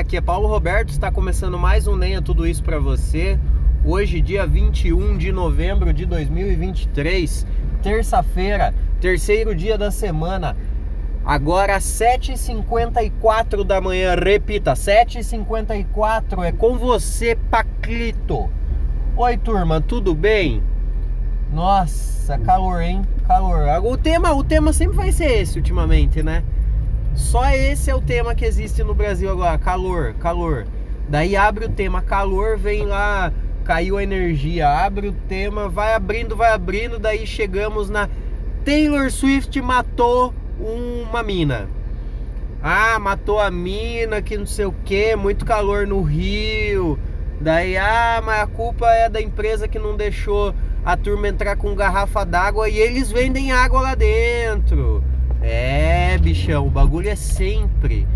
aqui é Paulo Roberto, está começando mais um é Tudo Isso para você. Hoje, dia 21 de novembro de 2023, terça-feira, terceiro dia da semana. Agora 7h54 da manhã, repita, 7h54 é com você, Paclito. Oi, turma, tudo bem? Nossa, calor, hein? Calor. O tema, o tema sempre vai ser esse ultimamente, né? Só esse é o tema que existe no Brasil agora, calor, calor. Daí abre o tema calor, vem lá, caiu a energia, abre o tema, vai abrindo, vai abrindo, daí chegamos na Taylor Swift matou uma mina. Ah, matou a mina, que não sei o que, muito calor no Rio. Daí, ah, mas a culpa é da empresa que não deixou a turma entrar com garrafa d'água e eles vendem água lá dentro. É, bichão, o bagulho é sempre.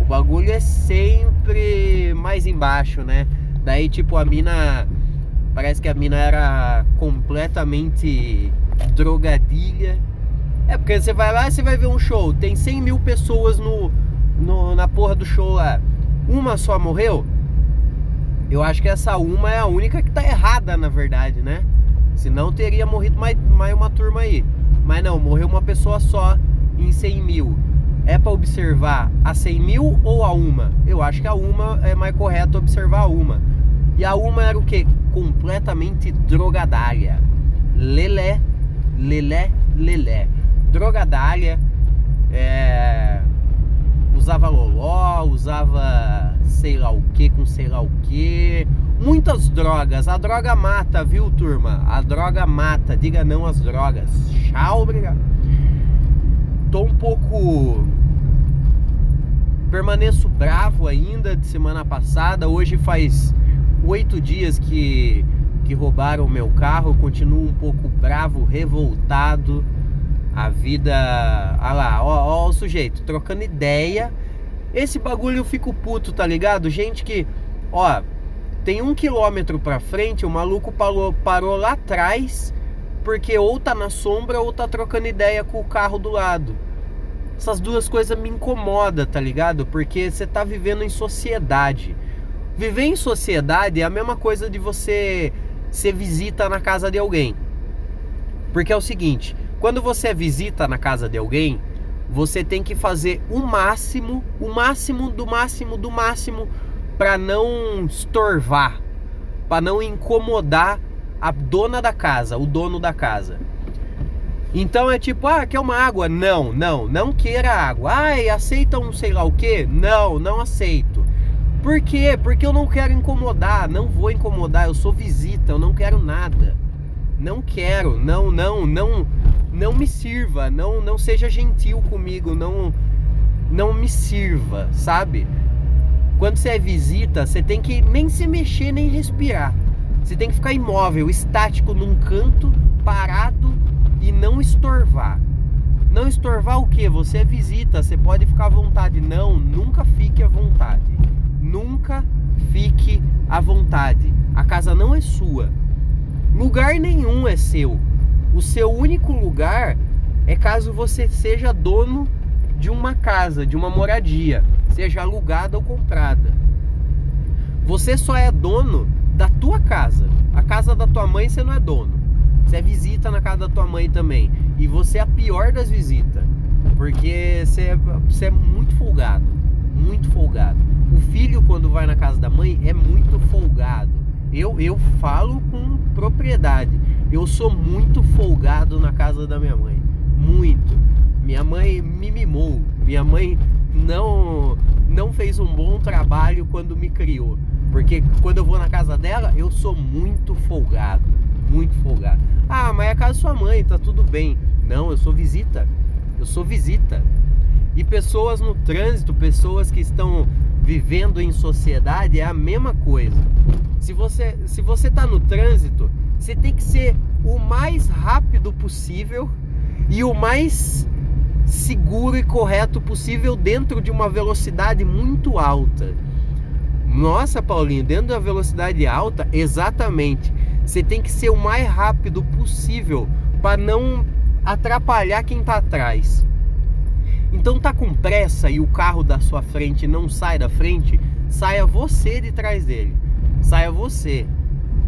O bagulho é sempre mais embaixo, né? Daí, tipo, a mina. Parece que a mina era completamente drogadilha. É porque você vai lá e você vai ver um show. Tem 100 mil pessoas no, no, na porra do show lá. Uma só morreu? Eu acho que essa uma é a única que tá errada, na verdade, né? Senão teria morrido mais, mais uma turma aí. Mas não, morreu uma pessoa só em 100 mil. É para observar a 100 mil ou a uma? Eu acho que a uma é mais correto observar a uma. E a uma era o que? Completamente drogadária. Lelé, lelé, lelé. Drogadária. É... Usava loló, usava sei lá o que com sei lá o que muitas drogas. A droga mata, viu, turma? A droga mata. Diga não às drogas. Tchau, obrigado. Tô um pouco. Permaneço bravo ainda de semana passada. Hoje faz oito dias que, que roubaram o meu carro. Eu continuo um pouco bravo, revoltado. A vida. Ah lá, ó, ó o sujeito trocando ideia. Esse bagulho eu fico puto, tá ligado? Gente que. Ó, tem um quilômetro pra frente, o maluco parou, parou lá atrás, porque ou tá na sombra ou tá trocando ideia com o carro do lado. Essas duas coisas me incomodam, tá ligado? Porque você tá vivendo em sociedade. Viver em sociedade é a mesma coisa de você ser visita na casa de alguém. Porque é o seguinte, quando você visita na casa de alguém, você tem que fazer o máximo, o máximo do máximo do máximo para não estorvar, para não incomodar a dona da casa, o dono da casa. Então é tipo, ah, quer uma água? Não, não, não queira água. Ai, aceitam sei lá o que? Não, não aceito. Por quê? Porque eu não quero incomodar, não vou incomodar, eu sou visita, eu não quero nada. Não quero, não, não, não, não me sirva, não, não seja gentil comigo, não, não me sirva, sabe? Quando você é visita, você tem que nem se mexer, nem respirar. Você tem que ficar imóvel, estático num canto, parado e não estorvar. Não estorvar o que? Você é visita, você pode ficar à vontade. Não, nunca fique à vontade. Nunca fique à vontade. A casa não é sua. Lugar nenhum é seu. O seu único lugar é caso você seja dono de uma casa, de uma moradia seja alugada ou comprada. Você só é dono da tua casa. A casa da tua mãe você não é dono. Você é visita na casa da tua mãe também. E você é a pior das visitas. Porque você é, você é muito folgado. Muito folgado. O filho, quando vai na casa da mãe, é muito folgado. Eu, eu falo com propriedade. Eu sou muito folgado na casa da minha mãe. Muito. Minha mãe me mimou. Minha mãe não não fez um bom trabalho quando me criou. Porque quando eu vou na casa dela, eu sou muito folgado, muito folgado. Ah, mas é a casa da sua mãe, tá tudo bem. Não, eu sou visita. Eu sou visita. E pessoas no trânsito, pessoas que estão vivendo em sociedade é a mesma coisa. Se você se você tá no trânsito, você tem que ser o mais rápido possível e o mais seguro e correto possível dentro de uma velocidade muito alta. Nossa, Paulinho, dentro da velocidade alta, exatamente. Você tem que ser o mais rápido possível para não atrapalhar quem está atrás. Então tá com pressa e o carro da sua frente não sai da frente, saia você de trás dele. Saia você.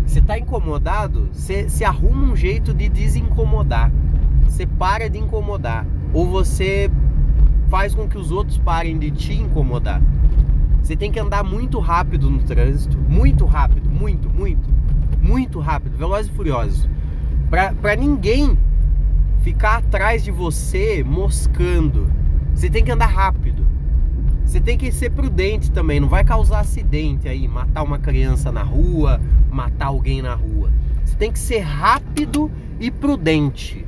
Você tá incomodado? Você, você arruma um jeito de desincomodar. Você para de incomodar. Ou você faz com que os outros parem de te incomodar. Você tem que andar muito rápido no trânsito, muito rápido, muito, muito, muito rápido, velozes e furiosos, para ninguém ficar atrás de você moscando. Você tem que andar rápido. Você tem que ser prudente também, não vai causar acidente aí, matar uma criança na rua, matar alguém na rua. Você tem que ser rápido e prudente.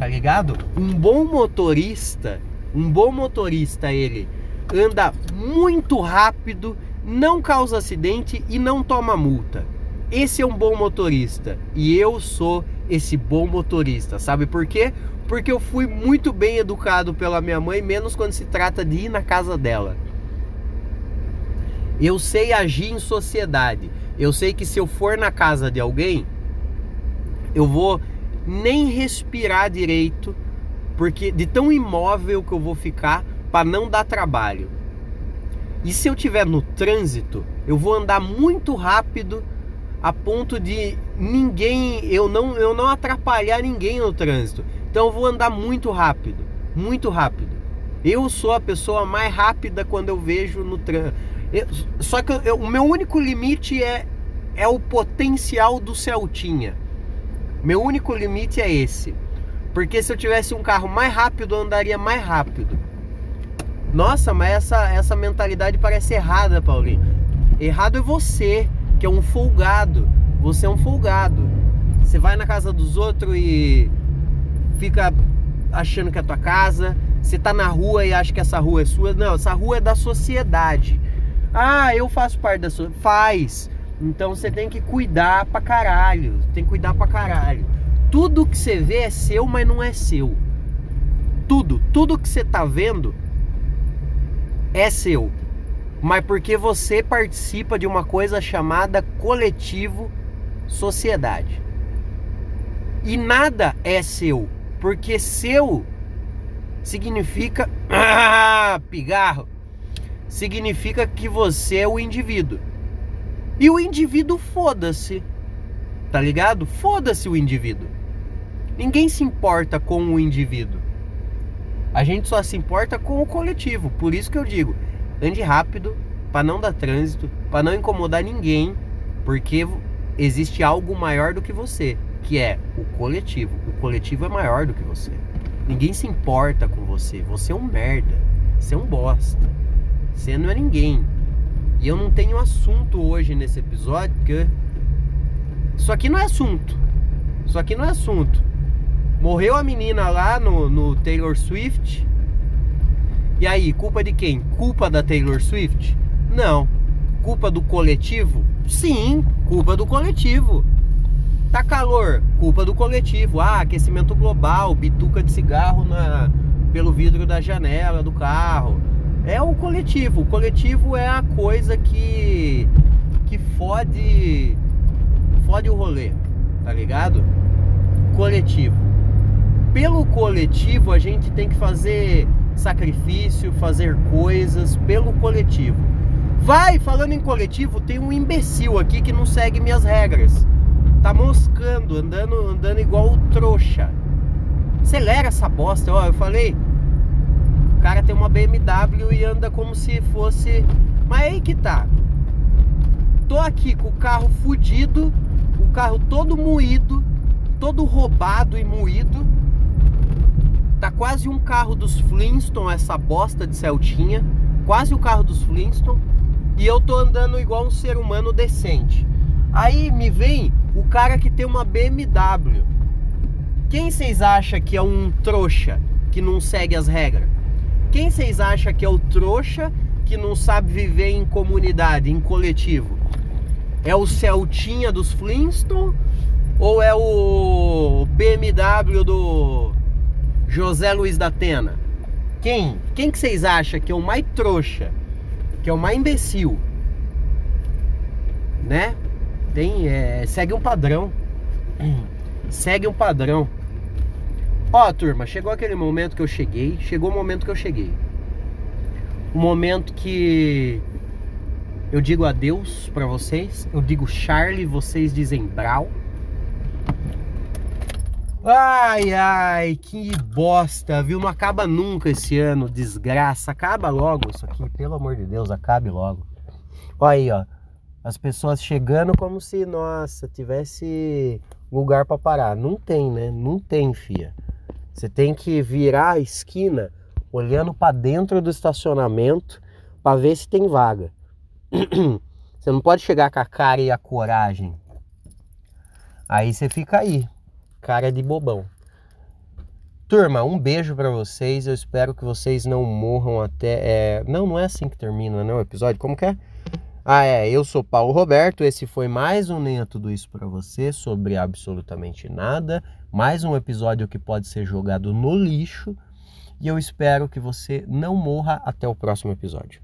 Tá ligado? Um bom motorista, um bom motorista ele anda muito rápido, não causa acidente e não toma multa. Esse é um bom motorista e eu sou esse bom motorista. Sabe por quê? Porque eu fui muito bem educado pela minha mãe, menos quando se trata de ir na casa dela. Eu sei agir em sociedade. Eu sei que se eu for na casa de alguém, eu vou nem respirar direito, porque de tão imóvel que eu vou ficar para não dar trabalho. E se eu tiver no trânsito, eu vou andar muito rápido a ponto de ninguém, eu não, eu não atrapalhar ninguém no trânsito. Então eu vou andar muito rápido, muito rápido. Eu sou a pessoa mais rápida quando eu vejo no trânsito. Só que eu, o meu único limite é, é o potencial do Celtinha. Meu único limite é esse. Porque se eu tivesse um carro mais rápido, eu andaria mais rápido. Nossa, mas essa, essa mentalidade parece errada, Paulinho. Errado é você que é um folgado. Você é um folgado. Você vai na casa dos outros e fica achando que é tua casa. Você tá na rua e acha que essa rua é sua. Não, essa rua é da sociedade. Ah, eu faço parte da sua. Faz. Então você tem que cuidar pra caralho. Tem que cuidar pra caralho. Tudo que você vê é seu, mas não é seu. Tudo, tudo que você tá vendo é seu mas porque você participa de uma coisa chamada coletivo sociedade. E nada é seu, porque seu significa ah, pigarro. Significa que você é o indivíduo. E o indivíduo foda-se. Tá ligado? Foda-se o indivíduo. Ninguém se importa com o indivíduo. A gente só se importa com o coletivo. Por isso que eu digo, ande rápido para não dar trânsito, para não incomodar ninguém, porque existe algo maior do que você, que é o coletivo. O coletivo é maior do que você. Ninguém se importa com você. Você é um merda. Você é um bosta. Você não é ninguém. E eu não tenho assunto hoje nesse episódio, porque isso aqui não é assunto. Isso aqui não é assunto. Morreu a menina lá no, no Taylor Swift. E aí, culpa de quem? Culpa da Taylor Swift? Não. Culpa do coletivo? Sim, culpa do coletivo. Tá calor? Culpa do coletivo. Ah, aquecimento global, bituca de cigarro na, pelo vidro da janela do carro. É o coletivo. O coletivo é a coisa que que fode fode o rolê, tá ligado? Coletivo. Pelo coletivo a gente tem que fazer sacrifício, fazer coisas pelo coletivo. Vai, falando em coletivo, tem um imbecil aqui que não segue minhas regras. Tá moscando, andando, andando igual o trouxa. Acelera essa bosta, ó, eu falei. O cara tem uma BMW e anda como se fosse. Mas aí que tá. Tô aqui com o carro fudido, o carro todo moído, todo roubado e moído Tá quase um carro dos Flintstone, essa bosta de Celtinha. Quase o carro dos Flintstone. E eu tô andando igual um ser humano decente. Aí me vem o cara que tem uma BMW. Quem vocês acham que é um trouxa que não segue as regras? Quem vocês acham que é o trouxa que não sabe viver em comunidade, em coletivo? É o Celtinha dos Flintstone ou é o BMW do José Luiz da Atena. Quem? Quem que vocês acham que é o mais trouxa? Que é o mais imbecil? Né? Tem, é, segue um padrão. Segue um padrão. Ó, turma, chegou aquele momento que eu cheguei, chegou o momento que eu cheguei. O momento que eu digo adeus para vocês, eu digo Charlie, vocês dizem Brau. Ai, ai, que bosta, viu? Não acaba nunca esse ano, desgraça. Acaba logo isso aqui, pelo amor de Deus, acabe logo. Olha aí, ó. As pessoas chegando como se, nossa, tivesse lugar para parar. Não tem, né? Não tem, fia. Você tem que virar a esquina olhando para dentro do estacionamento para ver se tem vaga. Você não pode chegar com a cara e a coragem. Aí você fica aí, cara de bobão. Turma, um beijo para vocês. Eu espero que vocês não morram até. É... Não, não é assim que termina, né? O episódio. Como que é? Ah, é. Eu sou Paulo Roberto. Esse foi mais um Nem Tudo Isso para você sobre absolutamente nada. Mais um episódio que pode ser jogado no lixo. E eu espero que você não morra até o próximo episódio.